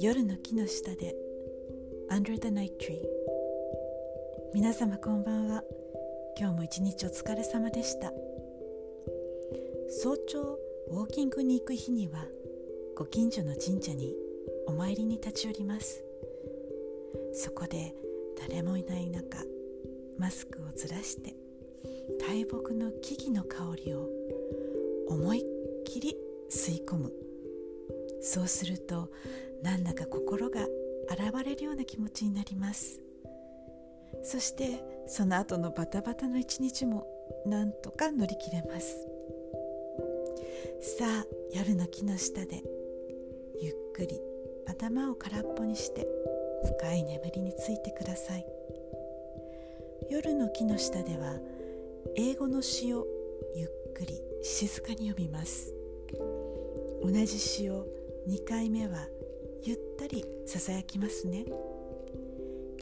夜の木の下で Under the Night Tree 皆様こんばんは。今日も一日お疲れ様でした。早朝ウォーキングに行く日にはご近所の神社にお参りに立ち寄ります。そこで誰もいない中マスクをずらして大木の木々の香りを思いっきり吸い込む。そうするとなんだか心が洗われるような気持ちになります。そしてその後のバタバタの一日もなんとか乗り切れます。さあ夜の木の下でゆっくり頭を空っぽにして深い眠りについてください。夜の木の下では英語の詩をゆっくり静かに読みます。同じ詩を2回目はゆったりささやきますね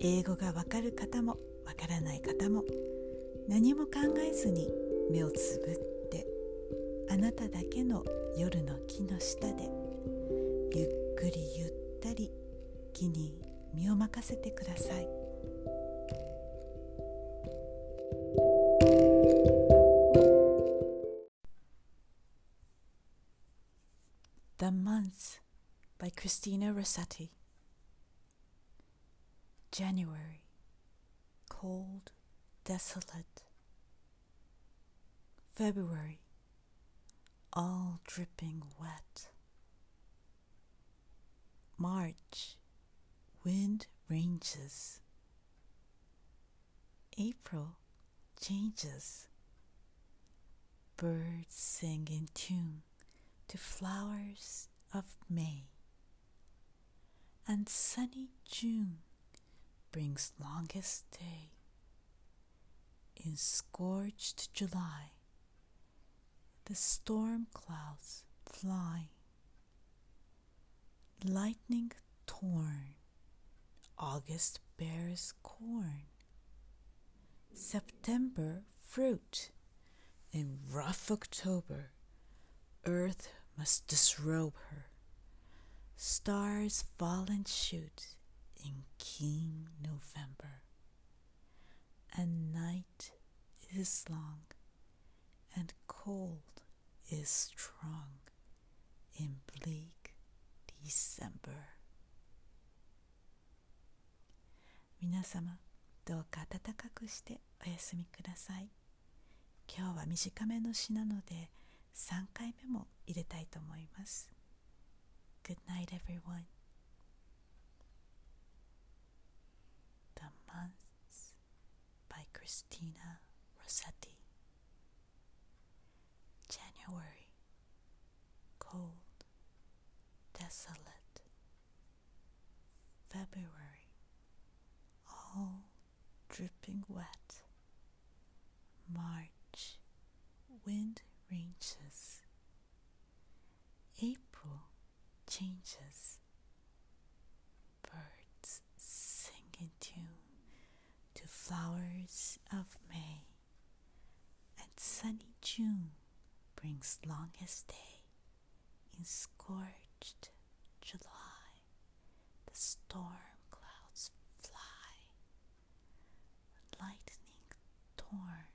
英語がわかる方もわからない方も何も考えずに目をつぶってあなただけの夜の木の下でゆっくりゆったり木に身を任せてください。The Month by Christina Rossetti. January, cold, desolate. February, all dripping wet. March, wind ranges. April changes. Birds sing in tune to flowers of May. And sunny June brings longest day. In scorched July, the storm clouds fly. Lightning torn, August bears corn. September fruit, in rough October, earth must disrobe her. Stars fall and shoot in keen November. And night is long, and cold is strong in bleak December. 皆様どうか暖かくしてお休みください今日は短めの詩なので3回目も入れたいと思います Good night everyone. The Months by Christina Rossetti. January. Cold. Desolate. February. All dripping wet. March. Wind ranges. April changes. Birds sing in tune to flowers of May. And sunny June brings longest day. In scorched July, the storm clouds fly. Lightning torn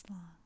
Islam.